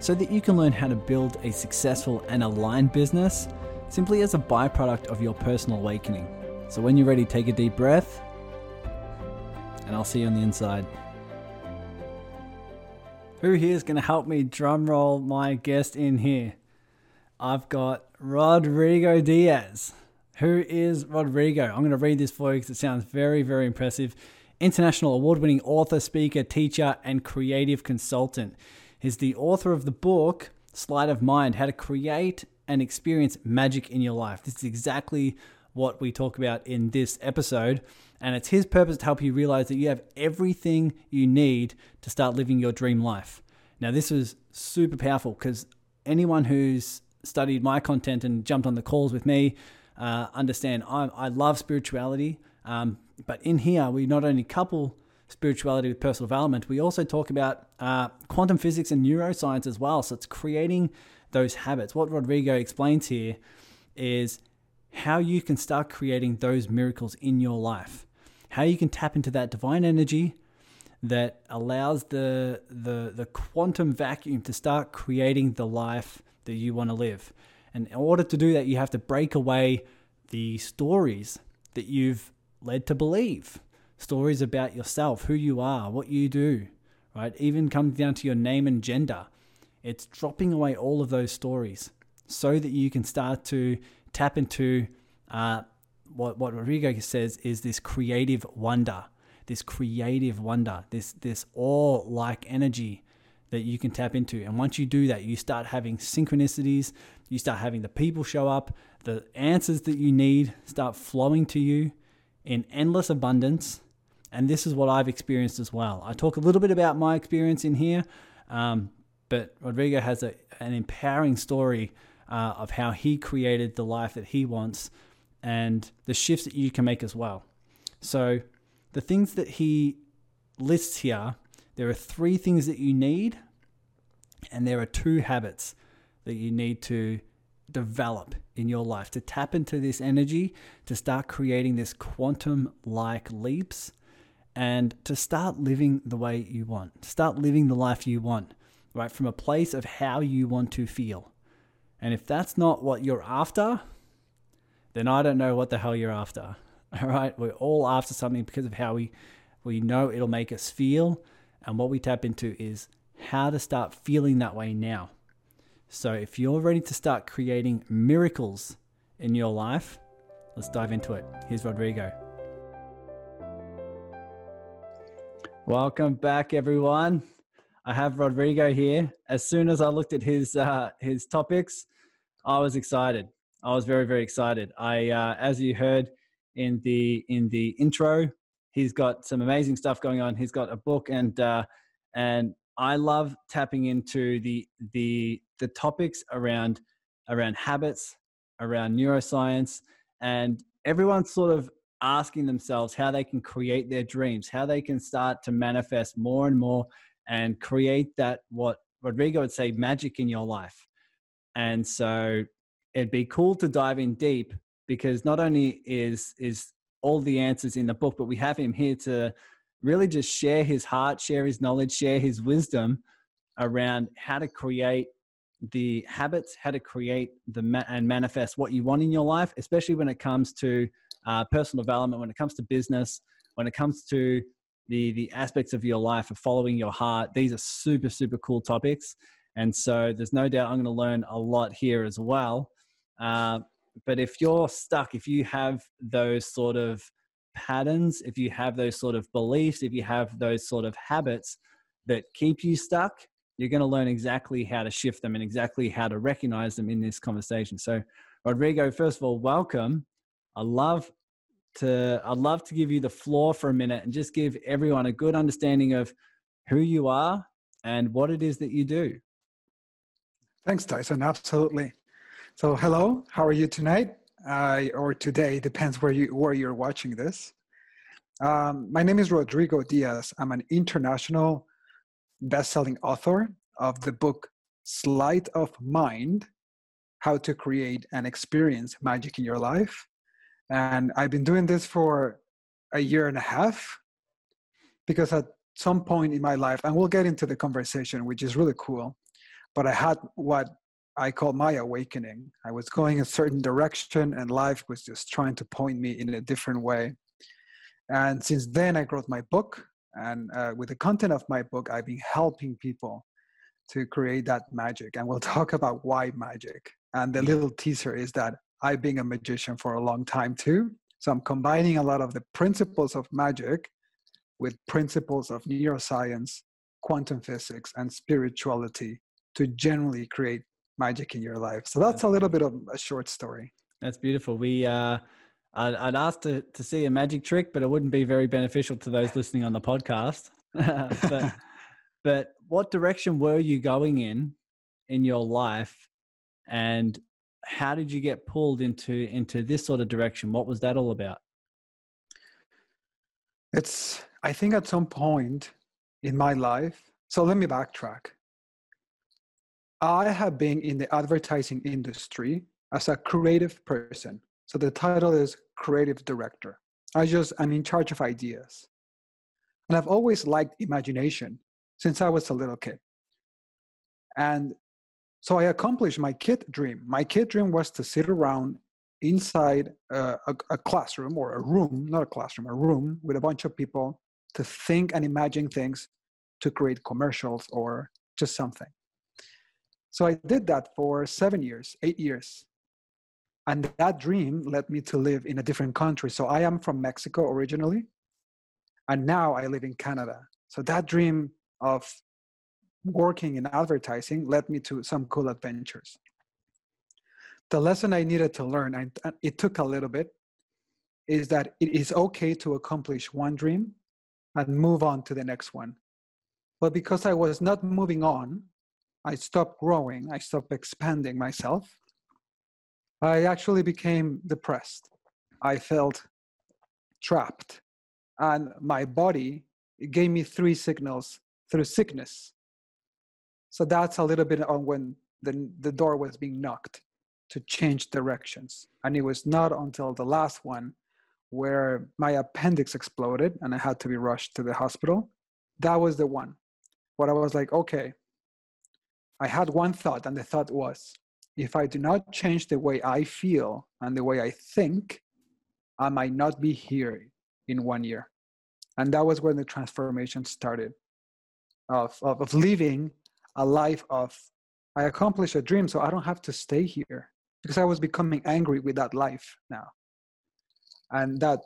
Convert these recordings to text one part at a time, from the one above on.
so that you can learn how to build a successful and aligned business simply as a byproduct of your personal awakening. So when you're ready, take a deep breath, and I'll see you on the inside. Who here is going to help me drumroll my guest in here? I've got Rodrigo Diaz. Who is Rodrigo? I'm going to read this for you because it sounds very, very impressive. International award winning author, speaker, teacher, and creative consultant. He's the author of the book, Sleight of Mind How to Create and Experience Magic in Your Life. This is exactly what we talk about in this episode. And it's his purpose to help you realize that you have everything you need to start living your dream life. Now, this was super powerful because anyone who's studied my content and jumped on the calls with me uh, understand I, I love spirituality. Um, but in here, we not only couple spirituality with personal development, we also talk about uh, quantum physics and neuroscience as well. So it's creating those habits. What Rodrigo explains here is how you can start creating those miracles in your life, how you can tap into that divine energy that allows the the the quantum vacuum to start creating the life that you want to live. And in order to do that, you have to break away the stories that you've led to believe stories about yourself, who you are, what you do, right? Even comes down to your name and gender. It's dropping away all of those stories so that you can start to tap into uh, what, what Rodrigo says is this creative wonder, this creative wonder, this, this awe like energy that you can tap into. And once you do that, you start having synchronicities, you start having the people show up, the answers that you need start flowing to you in endless abundance and this is what I've experienced as well. I talk a little bit about my experience in here, um, but Rodrigo has a, an empowering story uh, of how he created the life that he wants and the shifts that you can make as well. So, the things that he lists here, there are three things that you need, and there are two habits that you need to develop in your life to tap into this energy, to start creating this quantum like leaps and to start living the way you want. Start living the life you want, right? From a place of how you want to feel. And if that's not what you're after, then I don't know what the hell you're after. All right? We're all after something because of how we we know it'll make us feel and what we tap into is how to start feeling that way now. So if you're ready to start creating miracles in your life, let's dive into it. Here's Rodrigo. Welcome back, everyone. I have Rodrigo here. As soon as I looked at his uh, his topics, I was excited. I was very very excited. I, uh, as you heard in the in the intro, he's got some amazing stuff going on. He's got a book, and uh, and I love tapping into the the the topics around around habits, around neuroscience, and everyone's sort of asking themselves how they can create their dreams, how they can start to manifest more and more and create that, what Rodrigo would say, magic in your life. And so it'd be cool to dive in deep because not only is, is all the answers in the book, but we have him here to really just share his heart, share his knowledge, share his wisdom around how to create the habits, how to create the ma- and manifest what you want in your life, especially when it comes to uh, personal development, when it comes to business, when it comes to the the aspects of your life of following your heart. These are super super cool topics, and so there's no doubt I'm going to learn a lot here as well. Uh, but if you're stuck, if you have those sort of patterns, if you have those sort of beliefs, if you have those sort of habits that keep you stuck, you're going to learn exactly how to shift them and exactly how to recognize them in this conversation. So, Rodrigo, first of all, welcome. I love to I'd love to give you the floor for a minute and just give everyone a good understanding of who you are and what it is that you do. Thanks, Tyson. Absolutely. So, hello, how are you tonight? Uh, or today, depends where, you, where you're watching this. Um, my name is Rodrigo Diaz. I'm an international best-selling author of the book Sleight of Mind, How to Create and Experience Magic in Your Life. And I've been doing this for a year and a half because at some point in my life, and we'll get into the conversation, which is really cool, but I had what I call my awakening. I was going a certain direction, and life was just trying to point me in a different way. And since then, I wrote my book. And uh, with the content of my book, I've been helping people to create that magic. And we'll talk about why magic. And the little teaser is that I've been a magician for a long time too. So I'm combining a lot of the principles of magic with principles of neuroscience, quantum physics, and spirituality to generally create magic in your life. So that's a little bit of a short story. That's beautiful. We uh, I'd, I'd ask to to see a magic trick, but it wouldn't be very beneficial to those listening on the podcast. but but what direction were you going in in your life, and how did you get pulled into into this sort of direction? What was that all about? It's I think at some point in my life. So let me backtrack. I have been in the advertising industry as a creative person. So the title is creative director. I just I'm in charge of ideas. And I've always liked imagination since I was a little kid. And so I accomplished my kid dream. My kid dream was to sit around inside a, a, a classroom or a room, not a classroom, a room with a bunch of people to think and imagine things to create commercials or just something. So I did that for seven years, eight years. And that dream led me to live in a different country. So I am from Mexico originally, and now I live in Canada. So that dream of working in advertising led me to some cool adventures. The lesson I needed to learn, and uh, it took a little bit, is that it is okay to accomplish one dream and move on to the next one. But because I was not moving on, I stopped growing, I stopped expanding myself. I actually became depressed. I felt trapped. And my body gave me three signals through sickness. So that's a little bit on when the, the door was being knocked to change directions. And it was not until the last one where my appendix exploded and I had to be rushed to the hospital. That was the one. What I was like, okay, I had one thought, and the thought was if I do not change the way I feel and the way I think, I might not be here in one year. And that was when the transformation started of, of, of living a life of, I accomplished a dream, so I don't have to stay here because I was becoming angry with that life now. And that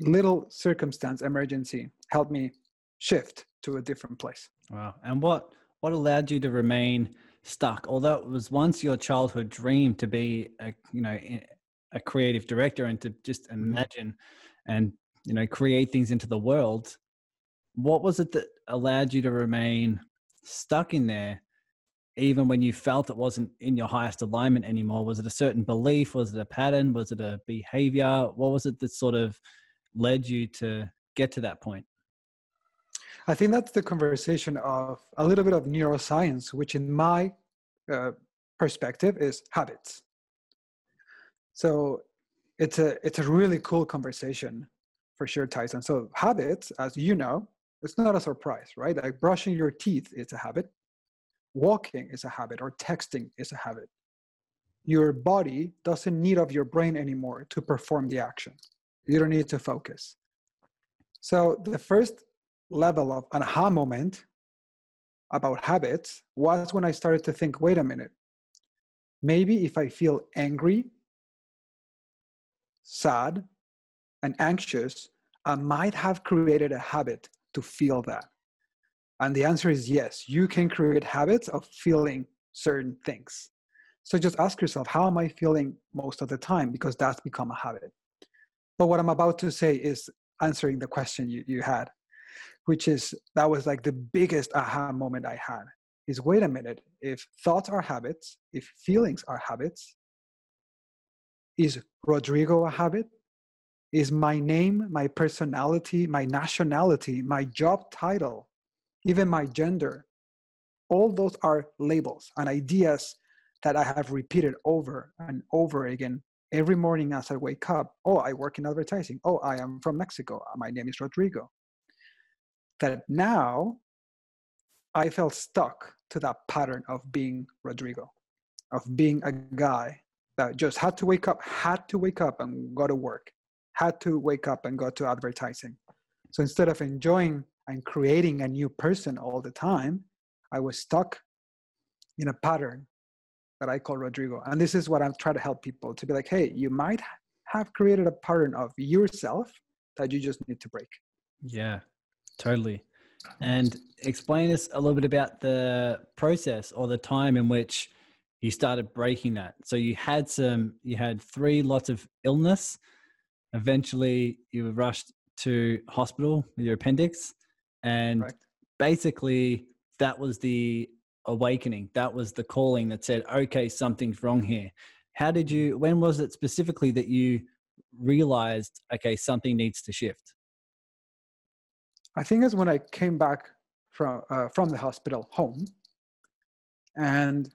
little circumstance emergency helped me shift to a different place. Wow. And what what allowed you to remain stuck? Although it was once your childhood dream to be a you know a creative director and to just mm-hmm. imagine and you know create things into the world, what was it that allowed you to remain stuck in there even when you felt it wasn't in your highest alignment anymore? Was it a certain belief? Was it a pattern? Was it a behavior? What was it that sort of led you to get to that point? I think that's the conversation of a little bit of neuroscience, which in my uh, perspective is habits. So it's a it's a really cool conversation for sure, Tyson. So habits, as you know, it's not a surprise, right? Like brushing your teeth is a habit, walking is a habit, or texting is a habit. Your body doesn't need of your brain anymore to perform the action. You don't need to focus. So the first level of an aha moment about habits was when I started to think wait a minute, maybe if I feel angry, sad, and anxious, I might have created a habit to feel that. And the answer is yes, you can create habits of feeling certain things. So just ask yourself, how am I feeling most of the time? Because that's become a habit. But what I'm about to say is answering the question you, you had which is that was like the biggest aha moment I had. is wait a minute, if thoughts are habits, if feelings are habits, is Rodrigo a habit? Is my name, my personality, my nationality, my job title, even my gender, all those are labels and ideas that I have repeated over and over again every morning as I wake up. Oh, I work in advertising. Oh, I am from Mexico. My name is Rodrigo. That now I felt stuck to that pattern of being Rodrigo, of being a guy that just had to wake up, had to wake up and go to work, had to wake up and go to advertising. So instead of enjoying and creating a new person all the time, I was stuck in a pattern that I call Rodrigo. And this is what I'm trying to help people to be like, hey, you might have created a pattern of yourself that you just need to break. Yeah, totally. And explain us a little bit about the process or the time in which you started breaking that. So you had some, you had three lots of illness. Eventually, you were rushed to hospital with your appendix, and basically that was the awakening. That was the calling that said, "Okay, something's wrong here." How did you? When was it specifically that you realized, okay, something needs to shift? I think it's when I came back from uh, from the hospital home, and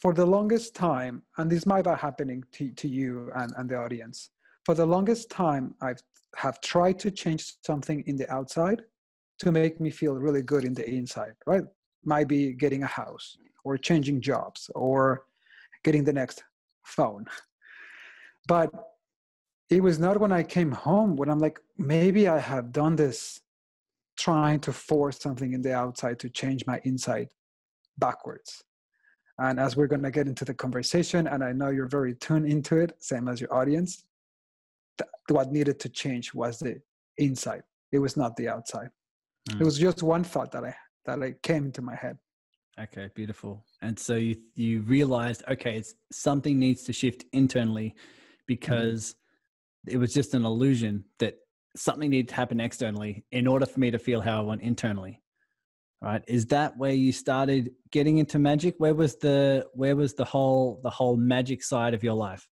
for the longest time, and this might be happening to, to you and, and the audience, for the longest time, I have tried to change something in the outside to make me feel really good in the inside, right? Might be getting a house or changing jobs or getting the next phone. But it was not when I came home when I'm like, maybe I have done this trying to force something in the outside to change my inside backwards. And as we're going to get into the conversation, and I know you're very tuned into it, same as your audience, th- what needed to change was the inside. It was not the outside. Mm. It was just one thought that I that like came into my head. Okay, beautiful. And so you you realized, okay, it's something needs to shift internally mm-hmm. because mm-hmm. it was just an illusion that something needed to happen externally in order for me to feel how I want internally right is that where you started getting into magic where was the where was the whole the whole magic side of your life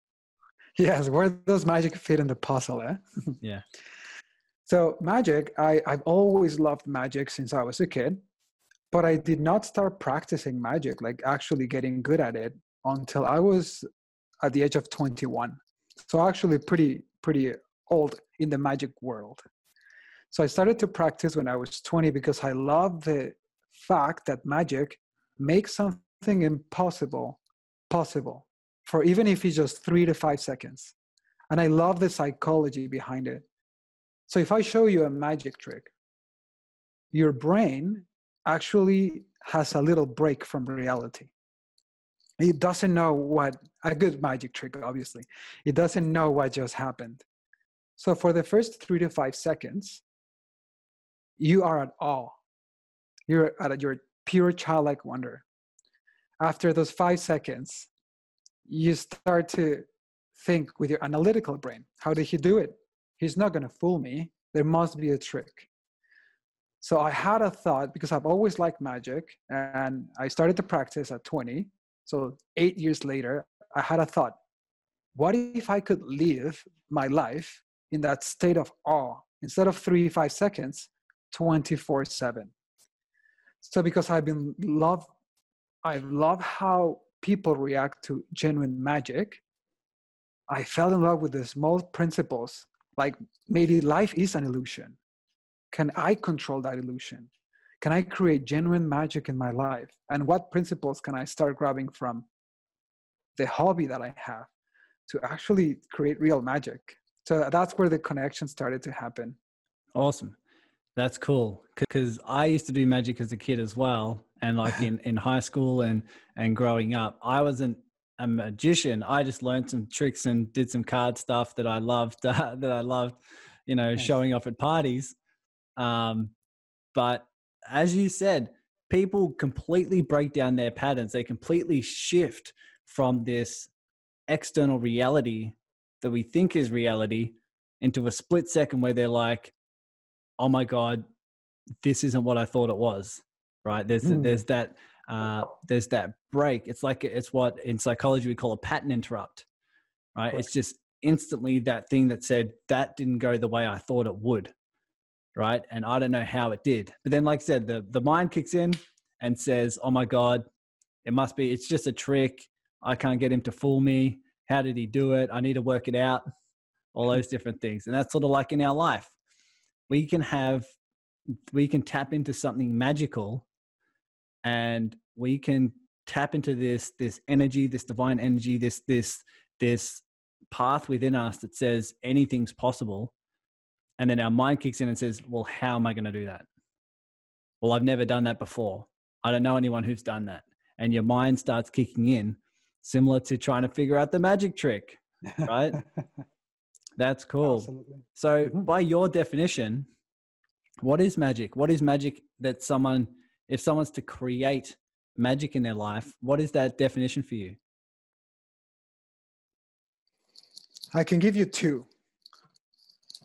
yes where does magic fit in the puzzle eh? yeah. So magic I, i've always loved magic since i was a kid but i did not start practicing magic like actually getting good at it until i was at the age of 21 so actually pretty pretty old in the magic world. So I started to practice when I was 20 because I love the fact that magic makes something impossible possible for even if it's just three to five seconds. And I love the psychology behind it. So if I show you a magic trick, your brain actually has a little break from reality. It doesn't know what a good magic trick, obviously. It doesn't know what just happened. So for the first three to five seconds, you are at awe. You're at your pure childlike wonder. After those five seconds, you start to think with your analytical brain how did he do it? He's not going to fool me. There must be a trick. So I had a thought because I've always liked magic and I started to practice at 20. So eight years later, I had a thought what if I could live my life in that state of awe? Instead of three, five seconds, 24 7 so because i've been love i love how people react to genuine magic i fell in love with the small principles like maybe life is an illusion. Can i control that illusion? Can i create genuine magic in my life? And what principles can i start grabbing from the hobby that i have to actually create real magic? So that's where the connection started to happen. Awesome. That's cool. Because I used to do magic as a kid as well, and like in in high school and and growing up, I wasn't a magician. I just learned some tricks and did some card stuff that I loved uh, that I loved, you know, nice. showing off at parties. Um, but as you said, people completely break down their patterns. They completely shift from this external reality that we think is reality into a split second where they're like, oh my God, this isn't what I thought it was. Right? There's Mm. there's that uh, there's that break. It's like it's what in psychology we call a pattern interrupt, right? It's just instantly that thing that said that didn't go the way I thought it would, right? And I don't know how it did. But then, like I said, the the mind kicks in and says, "Oh my god, it must be. It's just a trick. I can't get him to fool me. How did he do it? I need to work it out." All those different things, and that's sort of like in our life, we can have we can tap into something magical and we can tap into this this energy this divine energy this this this path within us that says anything's possible and then our mind kicks in and says well how am i going to do that well i've never done that before i don't know anyone who's done that and your mind starts kicking in similar to trying to figure out the magic trick right that's cool Absolutely. so, Mhm. by your definition, what is magic? What is magic that someone, if someone's to create magic in their life, what is that definition for you? I can give you two.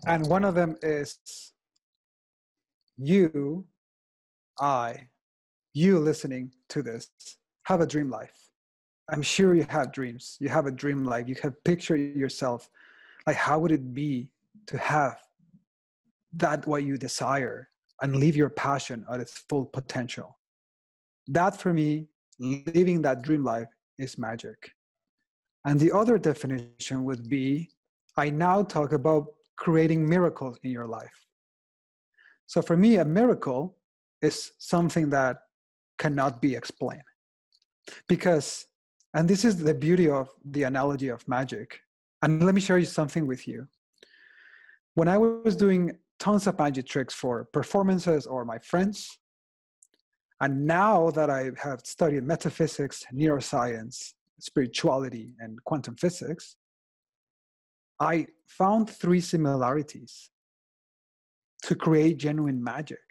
And one of them is you, I, you listening to this, have a dream life. I'm sure you have dreams. You have a dream life. You have picture yourself. Like, how would it be to have that what you desire and live your passion at its full potential? That for me, living that dream life is magic. And the other definition would be I now talk about creating miracles in your life. So for me, a miracle is something that cannot be explained. Because, and this is the beauty of the analogy of magic. And let me share you something with you. When I was doing tons of magic tricks for performances or my friends, and now that I have studied metaphysics, neuroscience, spirituality and quantum physics, I found three similarities to create genuine magic.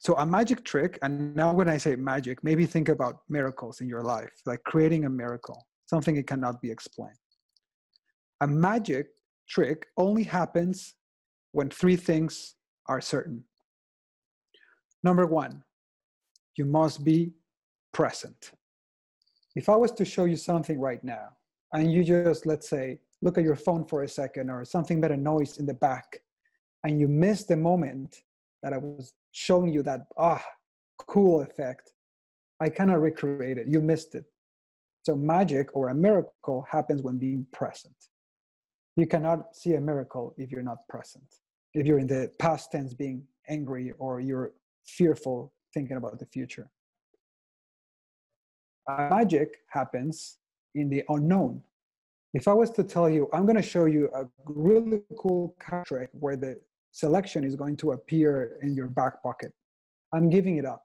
So, a magic trick, and now when I say magic, maybe think about miracles in your life, like creating a miracle, something that cannot be explained. A magic trick only happens when three things are certain. Number one, you must be present if I was to show you something right now, and you just, let's say, look at your phone for a second or something made noise in the back, and you miss the moment that I was showing you that, ah, cool effect, I cannot recreate it. You missed it. So, magic or a miracle happens when being present. You cannot see a miracle if you're not present. If you're in the past tense being angry or you're fearful thinking about the future magic happens in the unknown. If I was to tell you, I'm going to show you a really cool card trick where the selection is going to appear in your back pocket, I'm giving it up.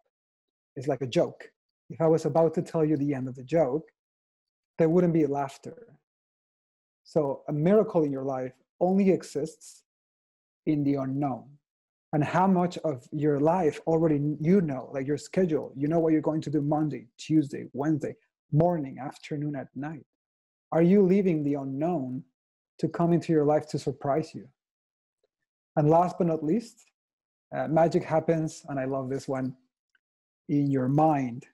It's like a joke. If I was about to tell you the end of the joke, there wouldn't be laughter. So a miracle in your life only exists in the unknown and how much of your life already you know, like your schedule, you know what you're going to do Monday, Tuesday, Wednesday, morning, afternoon, at night. Are you leaving the unknown to come into your life to surprise you? And last but not least, uh, magic happens, and I love this one, in your mind.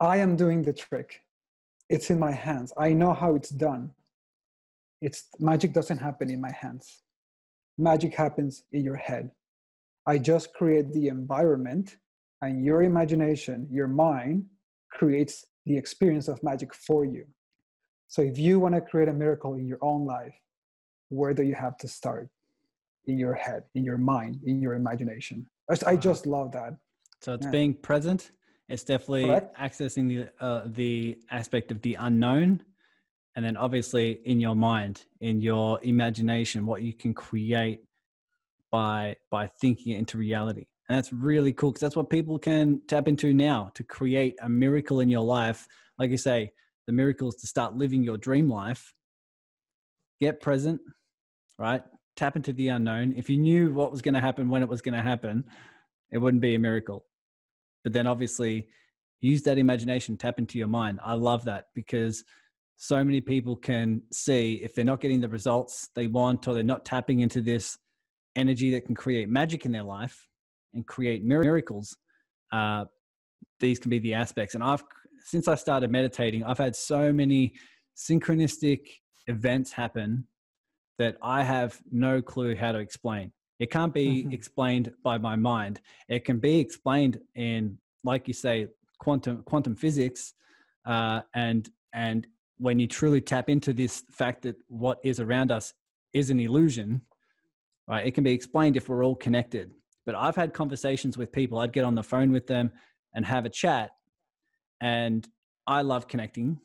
I am doing the trick. It's in my hands. I know how it's done. It's magic doesn't happen in my hands magic happens in your head. I just create the environment, and your imagination, your mind, creates the experience of magic for you. So, if you want to create a miracle in your own life, where do you have to start? In your head, in your mind, in your imagination. I just love that. So it's Yeah. being present. It's definitely Correct. accessing the uh, the aspect of the unknown, and then obviously in your mind, in your imagination, what you can create by by thinking it into reality. And that's really cool because that's what people can tap into now to create a miracle in your life. Like you say, the miracle is to start living your dream life. Get present, right? Tap into the unknown. If you knew what was going to happen when it was going to happen, it wouldn't be a miracle. But then obviously use that imagination, tap into your mind. I love that because so many people can see if they're not getting the results they want or they're not tapping into this energy that can create magic in their life and create miracles uh, these can be the aspects. And I've since I started meditating, I've had so many synchronistic events happen that I have no clue how to explain. It can't be mm-hmm. explained by my mind. It can be explained in, like you say, quantum quantum physics, uh, and and when you truly tap into this fact that what is around us is an illusion, right? It can be explained if we're all connected. But I've had conversations with people. I'd get on the phone with them and have a chat, and I love connecting.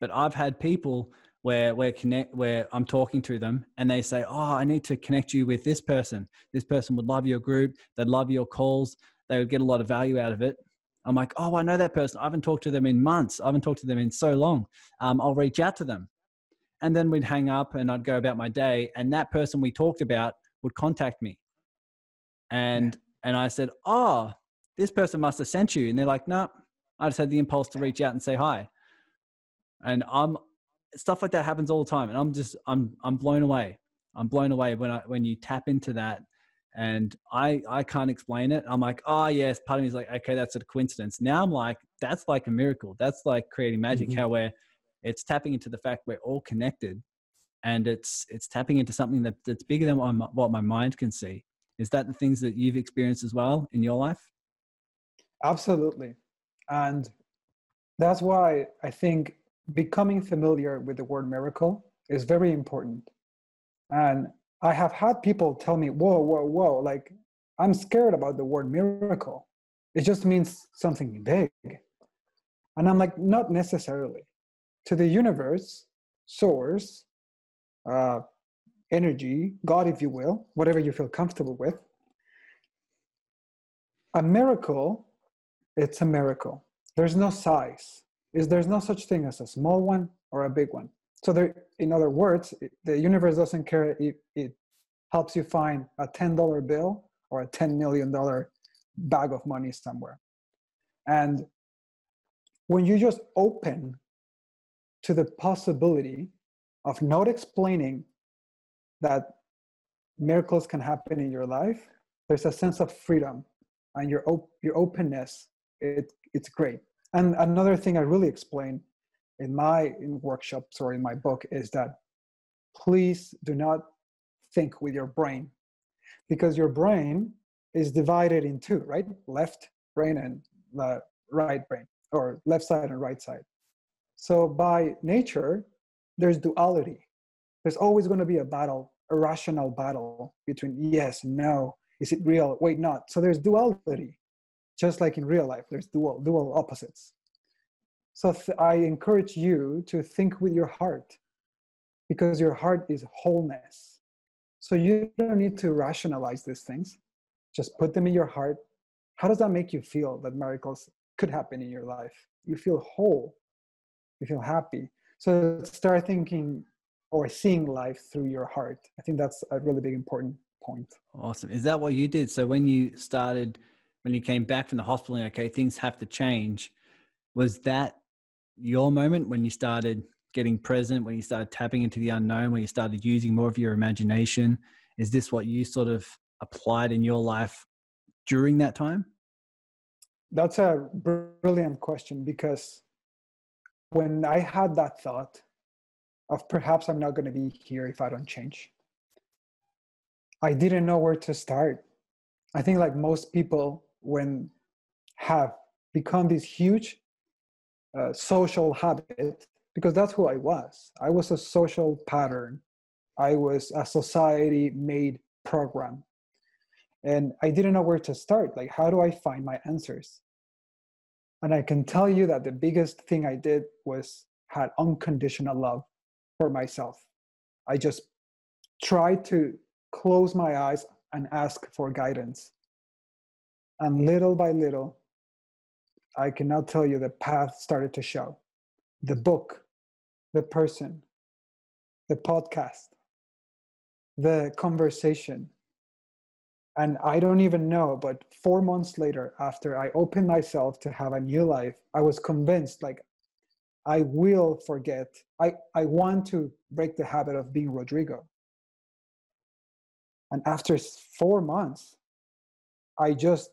But I've had people where we're connect where I'm talking to them and they say, "Oh, I need to connect you with this person. This person would love your group. They'd love your calls. They would get a lot of value out of it." I'm like, "Oh, I know that person. I haven't talked to them in months. I haven't talked to them in so long. Um, I'll reach out to them." And then we'd hang up and I'd go about my day. And that person we talked about would contact me. And and I said, "Oh, this person must have sent you." And they're like, "No, nah, I just had the impulse to reach out and say hi." And I'm stuff like that happens all the time, and I'm just I'm I'm blown away. I'm blown away when I when you tap into that, and I I can't explain it. I'm like, oh yes, part of me is like, okay, that's a coincidence. Now I'm like, that's like a miracle. That's like creating magic. Mm-hmm. How we're it's tapping into the fact we're all connected, and it's it's tapping into something that that's bigger than what my, what my mind can see. Is that the things that you've experienced as well in your life? Absolutely, and that's why I think becoming familiar with the word miracle is very important. And I have had people tell me, whoa, whoa, whoa, like I'm scared about the word miracle. It just means something big. And I'm like, not necessarily. To the universe, source, uh, energy, God, if you will, whatever you feel comfortable with, a miracle, it's a miracle. There's no size is there's no such thing as a small one or a big one. So there, in other words, the universe doesn't care if it helps you find a $10 bill or a $10 million bag of money somewhere. And when you just open to the possibility of not explaining that miracles can happen in your life, there's a sense of freedom and your, op- your openness, it, it's great. And another thing I really explain in my in workshops or in my book is that please do not think with your brain because your brain is divided in two, right? Left brain and the right brain, or left side and right side. So by nature, there's duality. There's always going to be a battle, a rational battle between yes, no, is it real? Wait, not. So there's duality just like in real life there's dual dual opposites. So th- i encourage you to think with your heart because your heart is wholeness. So you don't need to rationalize these things. Just put them in your heart. How does that make you feel that miracles could happen in your life? You feel whole. You feel happy. So start thinking or seeing life through your heart. I think that's a really big important point. Awesome. Is that what you did? So when you started when you came back from the hospital and okay things have to change was that your moment when you started getting present when you started tapping into the unknown when you started using more of your imagination? Is this what you sort of applied in your life during that time? That's a brilliant question because when i had that thought of perhaps i'm not going to be here if i don't change i didn't know where to start. I think like most people when have become this huge uh, social habit because that's who I was. I was a social pattern. I was a society made program. And I didn't know where to start. Like, how do I find my answers? And I can tell you that the biggest thing I did was had unconditional love for myself. I just tried to close my eyes and ask for guidance. And little by little, I can now tell you the path started to show. The book, the person, the podcast, the conversation. And I don't even know, but four months later, after I opened myself to have a new life, I was convinced like I will forget. I, I want to break the habit of being Rodrigo. And after four months, I just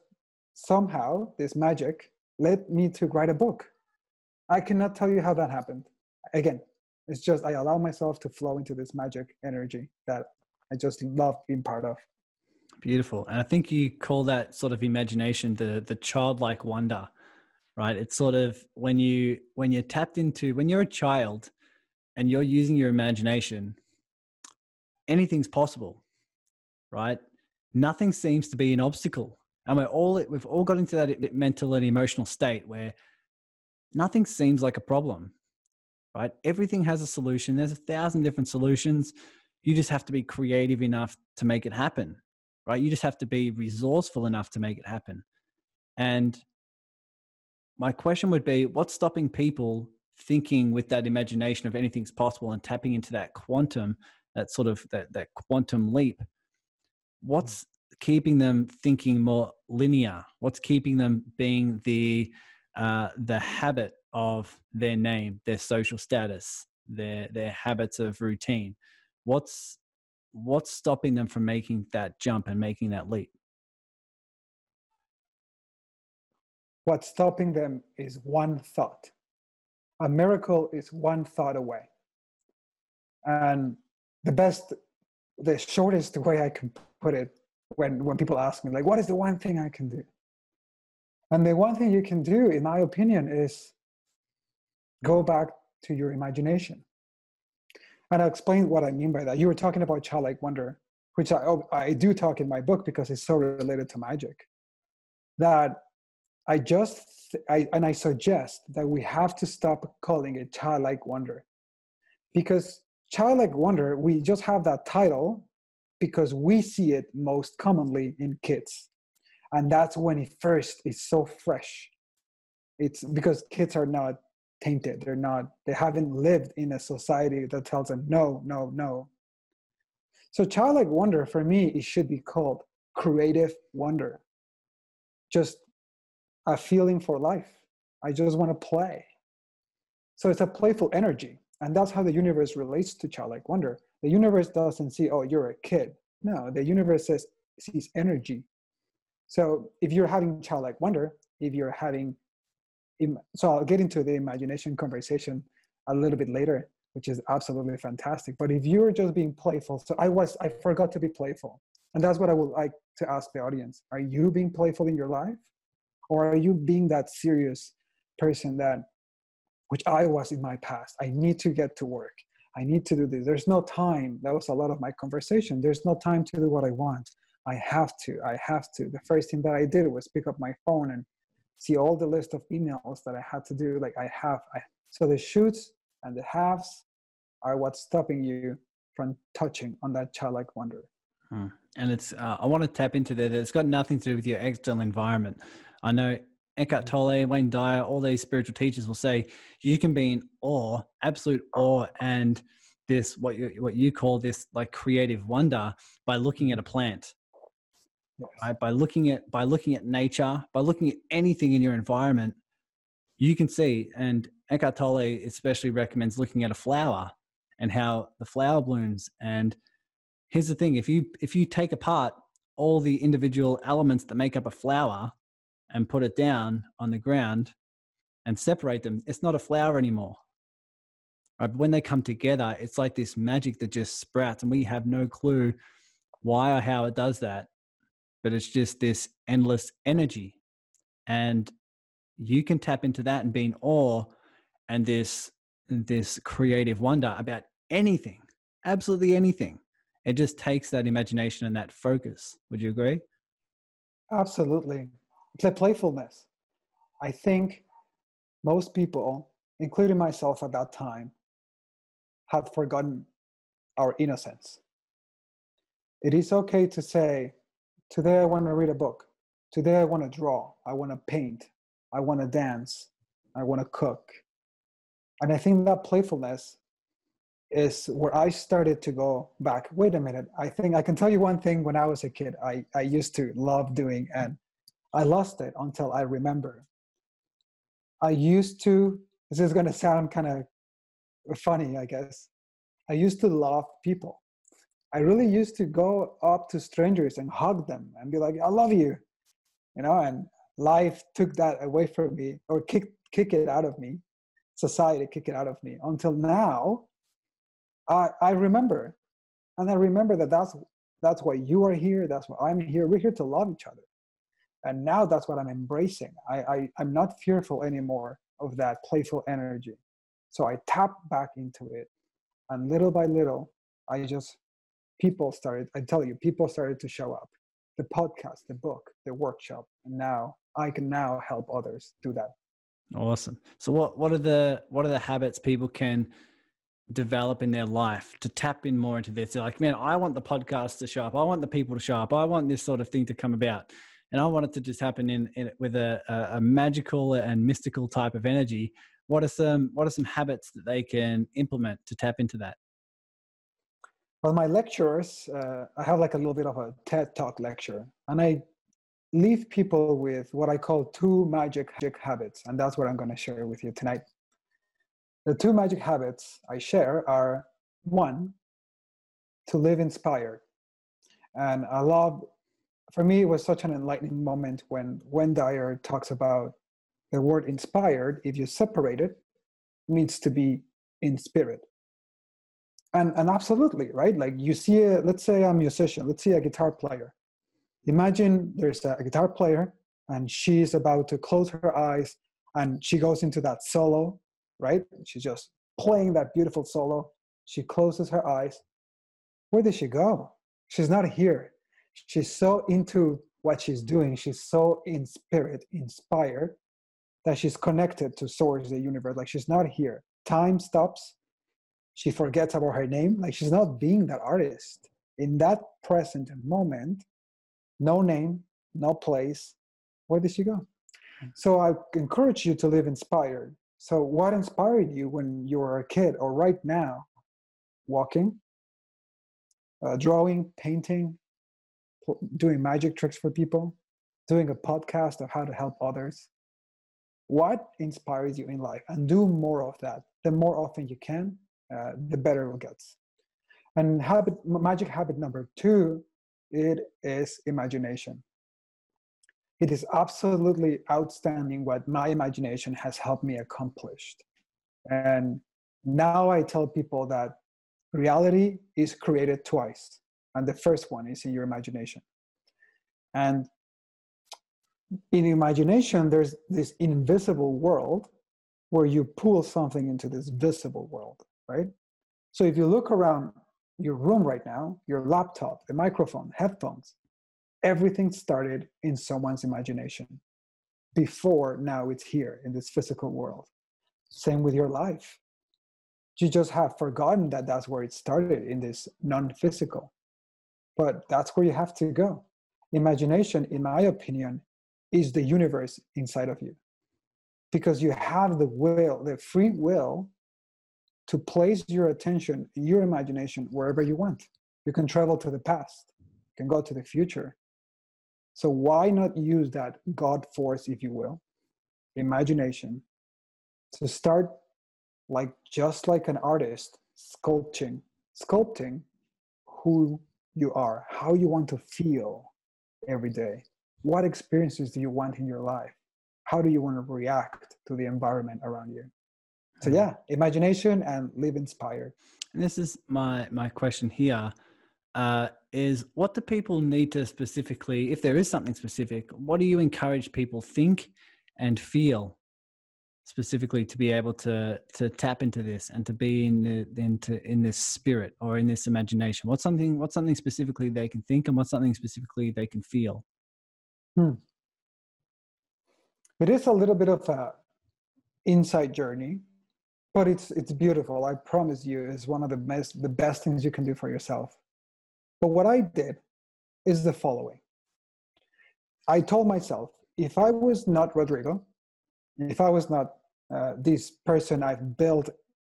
somehow this magic led me to write a book. I cannot tell you how that happened. Again, it's just I allow myself to flow into this magic energy that I just love being part of. Beautiful. And I think you call that sort of imagination the the childlike wonder, right? It's sort of when you when you're tapped into when you're a child and you're using your imagination, anything's possible, right? Nothing seems to be an obstacle. And we're all we've all got into that mental and emotional state where nothing seems like a problem, right? Everything has a solution. There's a thousand different solutions. You just have to be creative enough to make it happen right? You just have to be resourceful enough to make it happen. And my question would be what's stopping people thinking with that imagination of anything's possible and tapping into that quantum, that sort of that, that quantum leap? What's keeping them thinking more linear? What's keeping them being the uh, the habit of their name, their social status, their their habits of routine? What's what's stopping them from making that jump and making that leap? What's stopping them is one thought. A miracle is one thought away. And the best, the shortest way I can put it when, when people ask me, like, what is the one thing I can do? And the one thing you can do, in my opinion, is go back to your imagination. And I'll explain what I mean by that. You were talking about childlike wonder, which I, oh, I do talk in my book because it's so related to magic. That I just, I, and I suggest that we have to stop calling it childlike wonder. Because childlike wonder, we just have that title because we see it most commonly in kids. And that's when it first is so fresh. It's because kids are not tainted. They're not they haven't lived in a society that tells them no no no. So childlike wonder for me it should be called creative wonder. Just a feeling for life. I just want to play. So it's a playful energy. And that's how the universe relates to childlike wonder the universe doesn't see oh you're a kid no the universe says sees energy so if you're having childlike wonder if you're having so I'll get into the imagination conversation a little bit later, which is absolutely fantastic. But if you're just being playful, so I was, I forgot to be playful. And that's what I would like to ask the audience. Are you being playful in your life? Or are you being that serious person that, which I was in my past? I need to get to work. I need to do this. There's no time. That was a lot of my conversation. There's no time to do what I want. I have to. I have to. The first thing that I did was pick up my phone and see all the list of emails that I had to do. Like I have, I, so the shoots and the halves are what's stopping you from touching on that childlike wonder. Hmm. And it's, uh, I want to tap into that. It's got nothing to do with your external environment. I know Eckhart Tolle, Wayne Dyer, all these spiritual teachers will say you can be in awe, absolute awe, and this what you what you call this like creative wonder by looking at a plant yes. right? By looking at by looking at nature, by looking at anything in your environment, you can see. And Eckhart Tolle especially recommends looking at a flower and how the flower blooms. And here's the thing: if you if you take apart all the individual elements that make up a flower and put it down on the ground and separate them, it's not a flower anymore. Right? But when they come together, it's like this magic that just sprouts, and we have no clue why or how it does that but it's just this endless energy. And you can tap into that and be in awe and this this creative wonder about anything, absolutely anything. It just takes that imagination and that focus. Would you agree? Absolutely. A playfulness. I think most people, including myself at that time, have forgotten our innocence. It is okay to say, Today I want to read a book. Today I want to draw. I want to paint. I want to dance. I want to cook. And I think that playfulness is where I started to go back. Wait a minute. I think I can tell you one thing when I was a kid, I, I used to love doing, and I lost it until I remember. I used to, this is going to sound kind of funny, I guess. I used to love people. I really used to go up to strangers and hug them and be like, I love you, you know, and life took that away from me or kick kick it out of me society kick it out of me until now i i remember and i remember that that's that's why you are here that's why i'm here we're here to love each other and now that's what i'm embracing. I, I i'm not fearful anymore of that playful energy. So i tap back into it and little by little i just people started i tell you people started to show up. The podcast the book the workshop and now i can now help others do that. Awesome. So what what are the what are the habits people can develop in their life to tap in more into this? They're like man i want the podcast to show up. I want the people to show up. I want this sort of thing to come about and i want it to just happen in, in with a, a, magical and mystical type of energy. What are some what are some habits that they can implement to tap into that? Well my lectures uh, i have like a little bit of a ted talk lecture and i leave people with what i call two magic, magic habits and that's what i'm going to share with you tonight. The two magic habits i share are one to live inspired and i love for me it was such an enlightening moment when Wayne Dyer talks about the word inspired, if you separate it, means to be in spirit. And, and absolutely, right? Like you see, a, let's say a musician, let's see a guitar player. Imagine there's a, guitar player and she's about to close her eyes and she goes into that solo, right? She's just playing that beautiful solo. She closes her eyes. Where did she go? She's not here. She's so into what she's doing. She's so in spirit, inspired, that she's connected to source the universe. Like she's not here. Time stops. She forgets about her name. Like she's not being that artist. In that present moment no name no place. Where did she go? So i encourage you to live inspired. So what inspired you when you were a kid or right now? Walking uh, drawing painting doing magic tricks for people doing a podcast of how to help others. What inspires you in life? And do more of that. The more often you can uh, the better it gets and habit magic habit number two it is imagination. It is absolutely outstanding what my imagination has helped me accomplish. And now i tell people that reality is created twice and the first one is in your imagination and in imagination, there's this invisible world where you pull something into this visible world, right? So if you look around your room right now, your laptop, the microphone, headphones, everything started in someone's imagination before now it's here in this physical world. Same with your life. You just have forgotten that that's where it started in this non physical. But that's where you have to go. Imagination, in my opinion, is the universe inside of you. Because you have the will the free will to place your attention your imagination wherever you want. You can travel to the past you can go to the future. So why not use that god force if you will imagination to start like just like an artist sculpting sculpting who you are how you want to feel every day. What experiences do you want in your life? How do you want to react to the environment around you? So mm-hmm. yeah imagination and live inspired. And this is my my question here uh, is what do people need to specifically if there is something specific what do you encourage people think and feel specifically to be able to to tap into this and to be in the into in this spirit or in this imagination what's something what's something specifically they can think and what's something specifically they can feel Hmm. It is a little bit of a inside journey, but it's it's beautiful. I promise you, it's one of the best the best things you can do for yourself. But what I did is the following. I told myself, if I was not Rodrigo, if I was not uh, this person I've built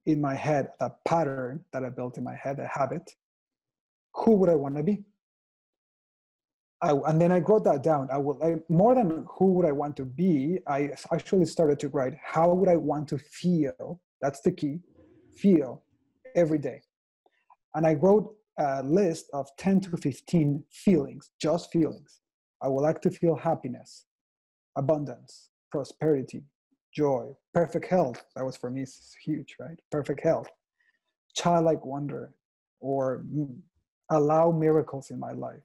in my head, a pattern that I built in my head, a habit, who would I want to be? I, and then I wrote that down. I would I, more than who would I want to be. I actually started to write how would I want to feel. That's the key. Feel every day, and I wrote a list of ten to fifteen feelings, just feelings. I would like to feel happiness. abundance, prosperity, joy, perfect health. That was for me huge, right? Perfect health, childlike wonder, or mm, allow miracles in my life.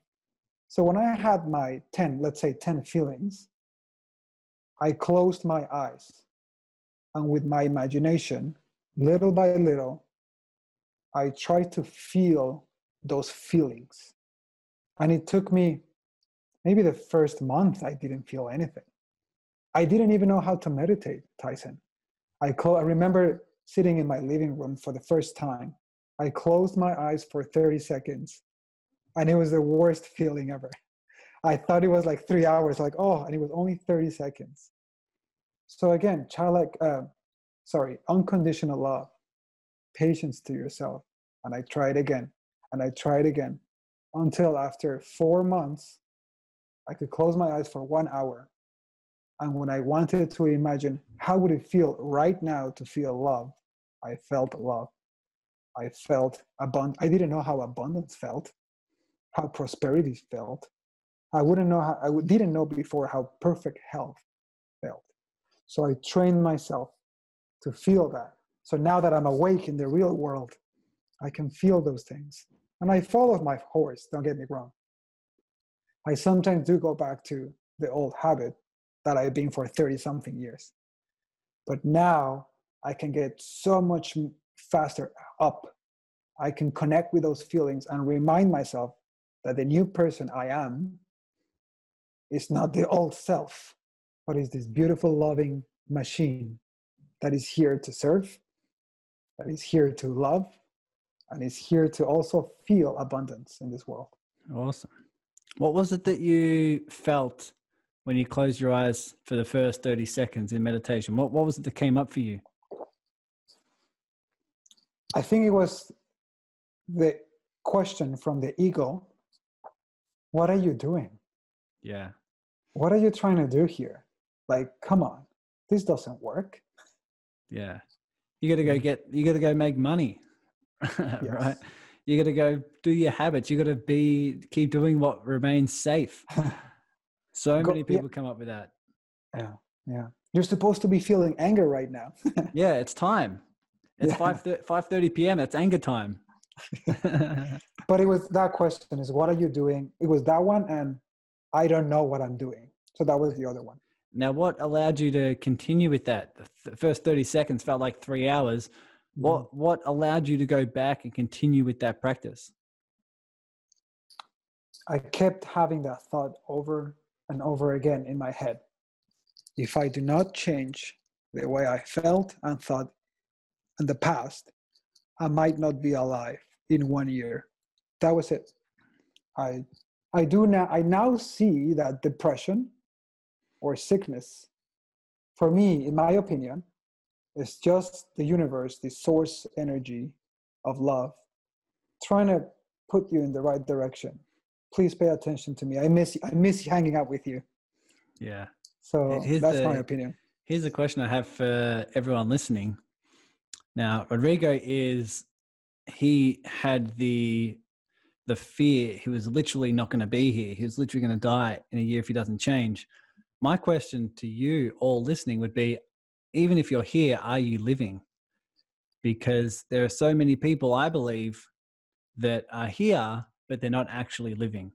So when I had my 10, let's say 10 feelings, I closed my eyes. And with my imagination, little by little, I tried to feel those feelings. And it took me maybe the first month, I didn't feel anything. I didn't even know how to meditate, Tyson. I, I remember sitting in my living room for the first time. I closed my eyes for 30 seconds, and it was the worst feeling ever. I thought it was like three hours, like, oh, and it was only 30 seconds. So again, childlike, uh, sorry, unconditional love, patience to yourself. And I tried again, and I tried again until after four months, I could close my eyes for one hour. And when I wanted to imagine how would it feel right now to feel love, I felt love. I felt abundant. I didn't know how abundance felt, how prosperity felt. I wouldn't know how, I didn't know before how perfect health felt. So I trained myself to feel that. So now that I'm awake in the real world, I can feel those things. And I follow my horse, don't get me wrong. I sometimes do go back to the old habit that I've been for 30 something years. But now I can get so much faster up. I can connect with those feelings and remind myself that the new person I am is not the old self, but is this beautiful, loving machine that is here to serve, that is here to love, and is here to also feel abundance in this world. Awesome. What was it that you felt when you closed your eyes for the first 30 seconds in meditation? What, what was it that came up for you? I think it was the question from the ego What are you doing? Yeah. What are you trying to do here? Like, come on, this doesn't work. Yeah. You got to go mm. get, you got to go make money. right? You got to go do your habits. You got to be keep doing what remains safe. So go, many people yeah. come up with that. Yeah, yeah. You're supposed to be feeling anger right now. yeah, it's time. It's yeah. 5 five thirty p.m. It's anger time. but it was that question: is what are you doing? It was that one, and I don't know what I'm doing. So that was the other one. Now, what allowed you to continue with that? The first thirty seconds felt like three hours. What mm-hmm. what allowed you to go back and continue with that practice? I kept having that thought over and over again in my head. If I do not change the way I felt and thought in the past, I might not be alive in one year. That was it. I I do now I now see that depression or sickness, for me, in my opinion, is just the universe, the source energy of love, trying to put you in the right direction. Please pay attention to me. I miss I miss hanging out with you. Yeah. So here's that's the, my opinion. Here's a question I have for everyone listening. Now, Rodrigo is he had the the fear he was literally not going to be here. He was literally going to die in a year if he doesn't change. My question to you all listening would be even if you're here, are you living? Because there are so many people, I believe, that are here, but they're not actually living.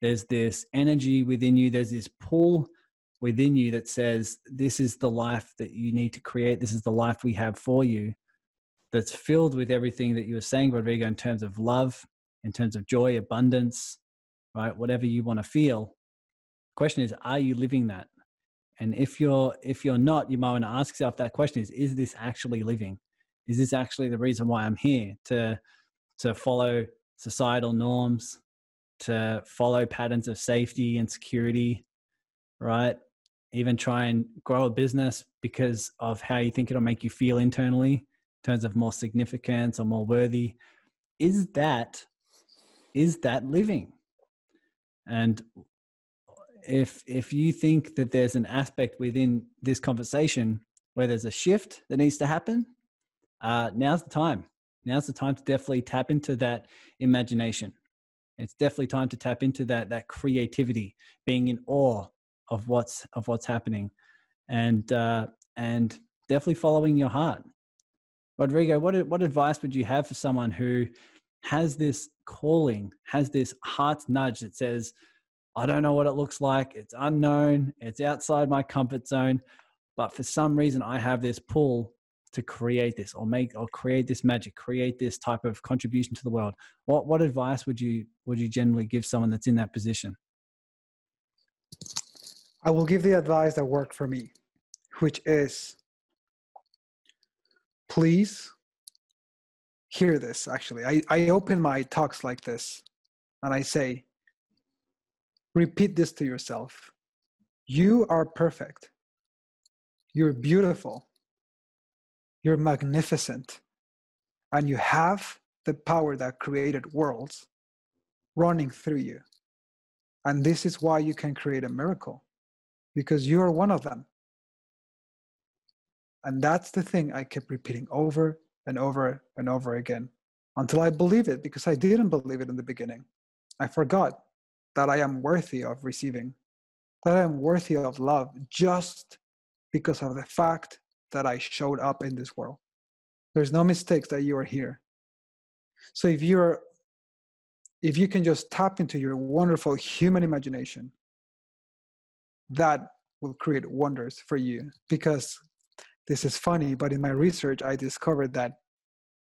There's this energy within you, there's this pull within you that says, This is the life that you need to create. This is the life we have for you. That's filled with everything that you were saying, Rodrigo, in terms of love, in terms of joy, abundance, right? Whatever you want to feel. question is, are you living that? and if you're if you're not you might want to ask yourself that question is is this actually living is this actually the reason why i'm here to to follow societal norms to follow patterns of safety and security right? Even try and grow a business because of how you think it'll make you feel internally in terms of more significance or more worthy. Is that is that living? And if if you think that there's an aspect within this conversation where there's a shift that needs to happen, uh, now's the time. Now's the time to definitely tap into that imagination. It's definitely time to tap into that that creativity, being in awe of what's of what's happening, and uh, and definitely following your heart. Rodrigo, what what advice would you have for someone who has this calling, has this heart nudge that says, I don't know what it looks like. It's unknown. It's outside my comfort zone. But for some reason, I have this pull to create this or make or create this magic, create this type of contribution to the world. What what advice would you would you generally give someone that's in that position? I will give the advice that worked for me, which is please hear this actually. I, I open my talks like this and I say, repeat this to yourself. You are perfect. You're beautiful. You're magnificent. And you have the power that created worlds running through you. And this is why you can create a miracle, because you are one of them. And that's the thing I kept repeating over and over and over again until I believe it, because I didn't believe it in the beginning. I forgot that I am worthy of receiving, that I am worthy of love just because of the fact that I showed up in this world. There's no mistakes that you are here. So if you're if you can just tap into your wonderful human imagination, that will create wonders for you. Because this is funny, but in my research, I discovered that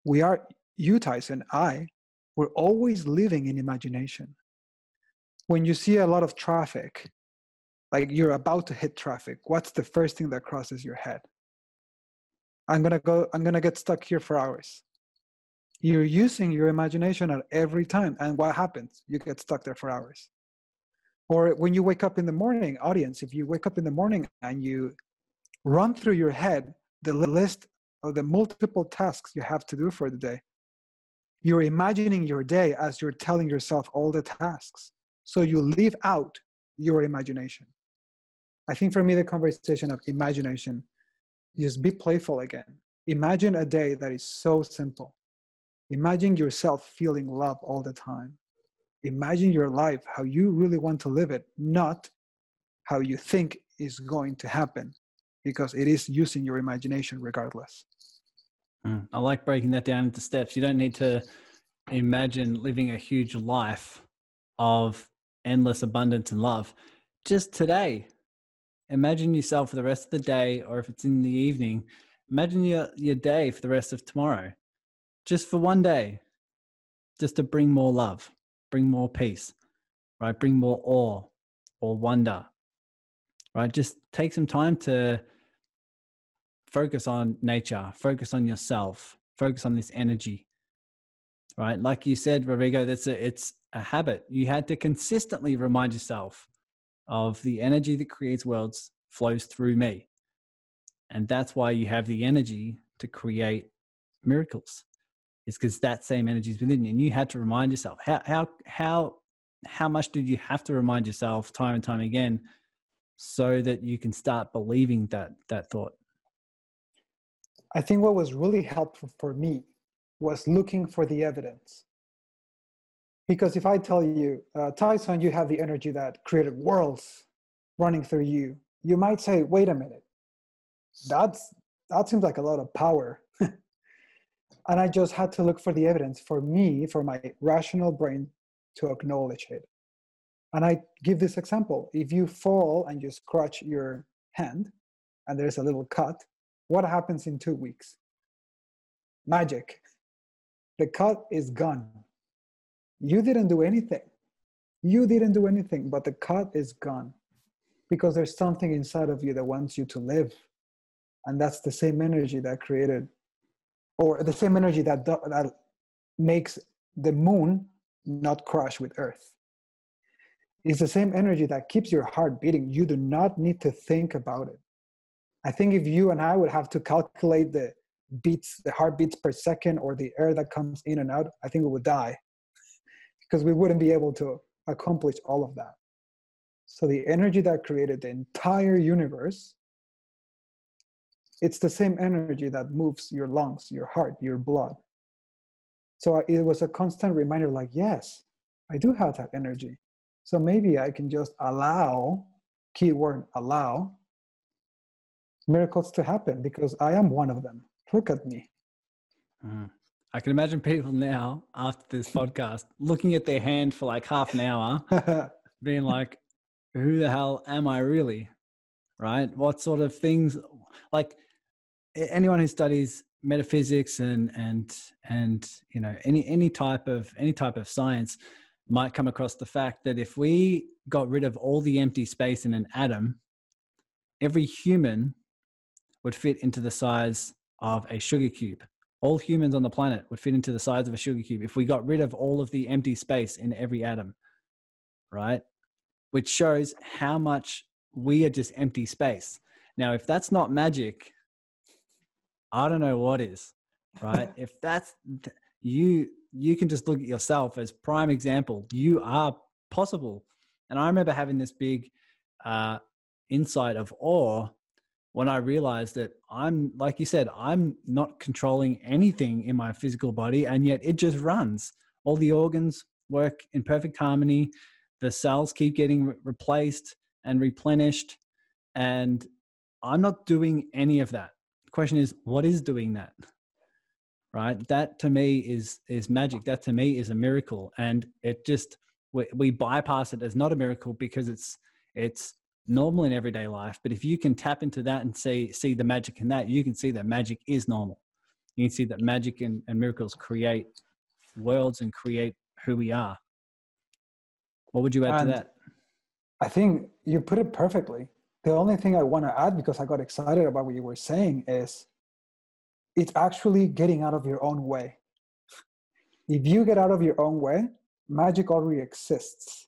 we are, you, Tyson, I, we're always living in imagination. When you see a lot of traffic, like you're about to hit traffic, what's the first thing that crosses your head? I'm gonna go, I'm gonna get stuck here for hours. You're using your imagination at every time. And what happens? You get stuck there for hours. Or when you wake up in the morning, audience, if you wake up in the morning and you run through your head the list of the multiple tasks you have to do for the day, you're imagining your day as you're telling yourself all the tasks. So you leave out your imagination. I think for me, the conversation of imagination just be playful again. Imagine a day that is so simple. Imagine yourself feeling love all the time. Imagine your life, how you really want to live it, not how you think is going to happen, because it is using your imagination regardless. Mm, I like breaking that down into steps. You don't need to imagine living a huge life of endless abundance and love. Just today, imagine yourself for the rest of the day, or if it's in the evening, imagine your, your day for the rest of tomorrow, just for one day, just to bring more love, bring more peace, right? Bring more awe or wonder, right? Just take some time to focus on nature, focus on yourself, focus on this energy, right? Like you said, Rodrigo, that's a, it's a habit. You had to consistently remind yourself of the energy that creates worlds flows through me. And that's why you have the energy to create miracles. It's because that same energy is within you. And you had to remind yourself how how how how much did you have to remind yourself time and time again so that you can start believing that that thought? I think what was really helpful for me was looking for the evidence. Because if I tell you, uh, Tyson, you have the energy that created worlds running through you, you might say, wait a minute, that's, that seems like a lot of power. and I just had to look for the evidence for me, for my rational brain to acknowledge it. And I give this example. If you fall and you scratch your hand and there's a little cut, what happens in two weeks? Magic. The cut is gone. You didn't do anything. You didn't do anything, but the cut is gone because there's something inside of you that wants you to live. And that's the same energy that created, or the same energy that, that makes the moon not crash with Earth. It's the same energy that keeps your heart beating. You do not need to think about it. I think if you and I would have to calculate the beats, the heartbeats per second, or the air that comes in and out, I think we would die because we wouldn't be able to accomplish all of that. So the energy that created the entire universe, it's the same energy that moves your lungs, your heart, your blood. So it was a constant reminder like, yes, I do have that energy. So maybe I can just allow keyword allow miracles to happen because I am one of them. Look at me. Mm. I can imagine people now after this podcast looking at their hand for like half an hour, being like, who the hell am I really? Right? What sort of things like anyone who studies metaphysics and and and you know any any type of any type of science might come across the fact that if we got rid of all the empty space in an atom every human would fit into the size of a sugar cube all humans on the planet would fit into the size of a sugar cube if we got rid of all of the empty space in every atom right which shows how much we are just empty space now if that's not magic I don't know what is, right? if that's you, you can just look at yourself as prime example. You are possible. And I remember having this big uh, insight of awe when I realized that I'm, like you said, I'm not controlling anything in my physical body, and yet it just runs. All the organs work in perfect harmony. The cells keep getting re- replaced and replenished. And I'm not doing any of that The question is what is doing that right that to me is is magic that to me is a miracle and it just we, we bypass it as not a miracle because it's it's normal in everyday life but if you can tap into that and see see the magic in that you can see that magic is normal you can see that magic and, and miracles create worlds and create who we are what would you add and to that i think you put it perfectly the only thing I want to add, because I got excited about what you were saying, is it's actually getting out of your own way. If you get out of your own way, magic already exists.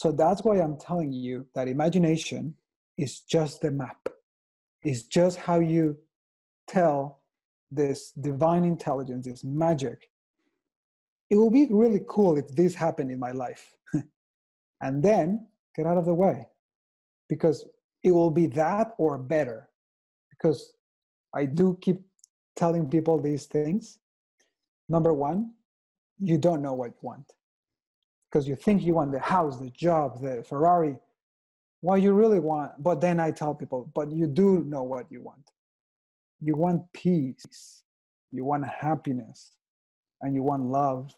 So that's why I'm telling you that imagination is just the map, it's just how you tell this divine intelligence, this magic. It will be really cool if this happened in my life. and then get out of the way. Because it will be that or better because i do keep telling people these things number one you don't know what you want because you think you want the house the job the ferrari what you really want but then i tell people but you do know what you want you want peace you want happiness and you want love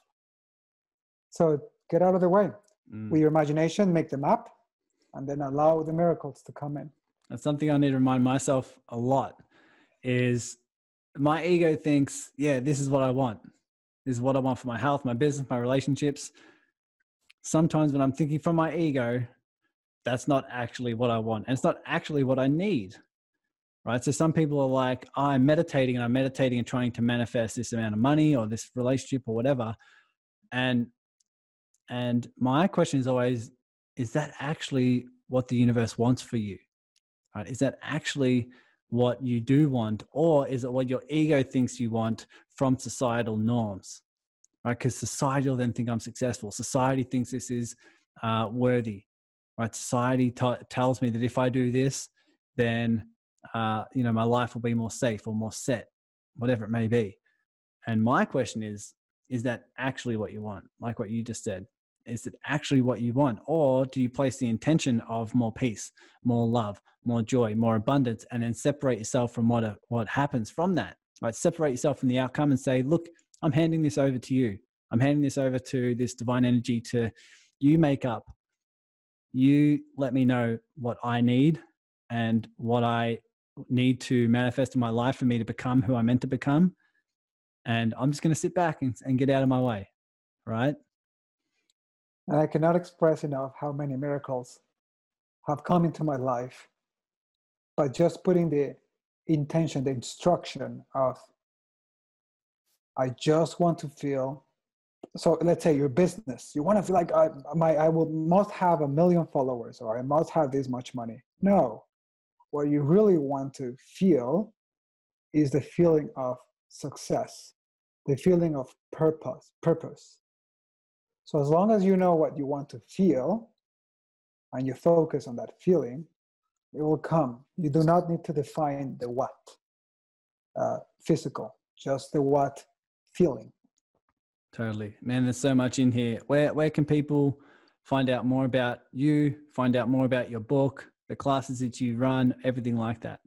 so get out of the way mm. with your imagination make the map and then allow the miracles to come in. That's something I need to remind myself a lot is my ego thinks, yeah, this is what I want. This is what I want for my health, my business, my relationships. Sometimes when I'm thinking from my ego, that's not actually what I want. And it's not actually what I need. Right. So some people are like, I'm meditating and I'm meditating and trying to manifest this amount of money or this relationship or whatever. And and my question is always, is that actually what the universe wants for you? Right? Is that actually what you do want, or is it what your ego thinks you want from societal norms? Right? Because society will then think I'm successful. Society thinks this is uh, worthy. Right? Society t- tells me that if I do this, then uh, you know my life will be more safe or more set, whatever it may be. And my question is: Is that actually what you want? Like what you just said, is it actually what you want or do you place the intention of more peace more love more joy more abundance and then separate yourself from what what happens from that right separate yourself from the outcome and say look i'm handing this over to you. I'm handing this over to this divine energy to you make up. You let me know what i need and what i need to manifest in my life for me to become who i'm meant to become. And i'm just going to sit back and, and get out of my way right? And I cannot express enough how many miracles have come into my life by just putting the intention, the instruction of, I just want to feel. So let's say your business, you want to feel like I, my, I will must have a million followers or I must have this much money. No, what you really want to feel is the feeling of success, the feeling of purpose, purpose, so as long as you know what you want to feel and you focus on that feeling, it will come. You do not need to define the what uh, physical, just the what feeling. Totally. Man, there's so much in here. Where where can people find out more about you, find out more about your book, the classes that you run, everything like that?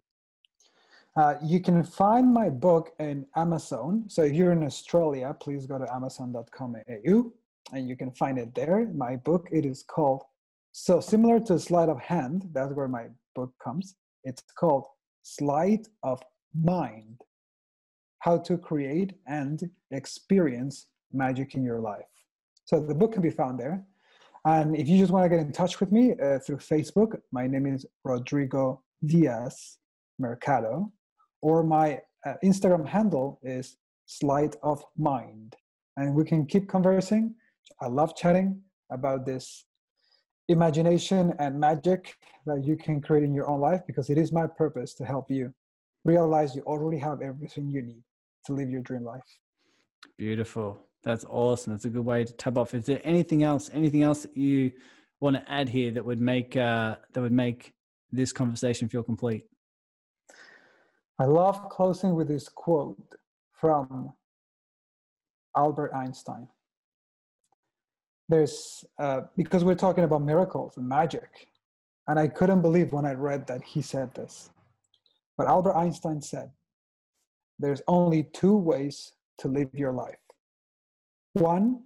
Uh, you can find my book in Amazon. So if you're in Australia, please go to amazon.com.au and you can find it there. My book, it is called, so similar to Sleight of Hand, that's where my book comes. It's called Sleight of Mind How to Create and Experience Magic in Your Life. So the book can be found there. And if you just want to get in touch with me uh, through Facebook, my name is Rodrigo Diaz Mercado or my uh, Instagram handle is Sleight of Mind. And we can keep conversing. I love chatting about this imagination and magic that you can create in your own life because it is my purpose to help you realize you already have everything you need to live your dream life. Beautiful. That's awesome. That's a good way to tap off. Is there anything else? Anything else that you want to add here that would make uh, that would make this conversation feel complete? I love closing with this quote from Albert Einstein. There's, uh, because we're talking about miracles and magic, and I couldn't believe when I read that he said this. But Albert Einstein said, There's only two ways to live your life. One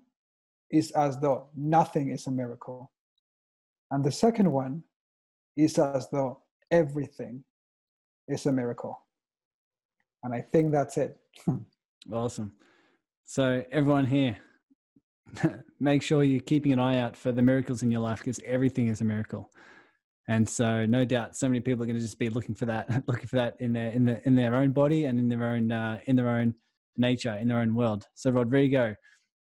is as though nothing is a miracle, and the second one is as though everything is a miracle. And I think that's it. awesome. So, everyone here, make sure you're keeping an eye out for the miracles in your life because everything is a miracle. And so, no doubt, so many people are going to just be looking for that, looking for that in their in their in their own body and in their own uh, in their own nature, in their own world. So, Rodrigo,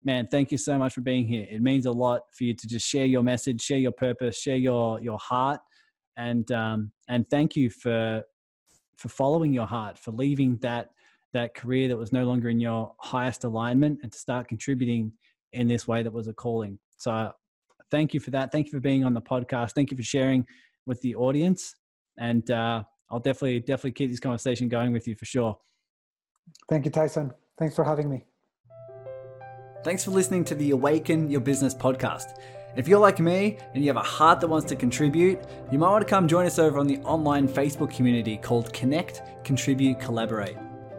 man, thank you so much for being here. It means a lot for you to just share your message, share your purpose, share your your heart, and um, and thank you for for following your heart, for leaving that that career that was no longer in your highest alignment, and to start contributing in this way that was a calling. So, thank you for that. Thank you for being on the podcast. Thank you for sharing with the audience, and uh, I'll definitely definitely keep this conversation going with you for sure. Thank you, Tyson. Thanks for having me. Thanks for listening to the Awaken Your Business podcast. If you're like me and you have a heart that wants to contribute, you might want to come join us over on the online Facebook community called Connect, Contribute, Collaborate.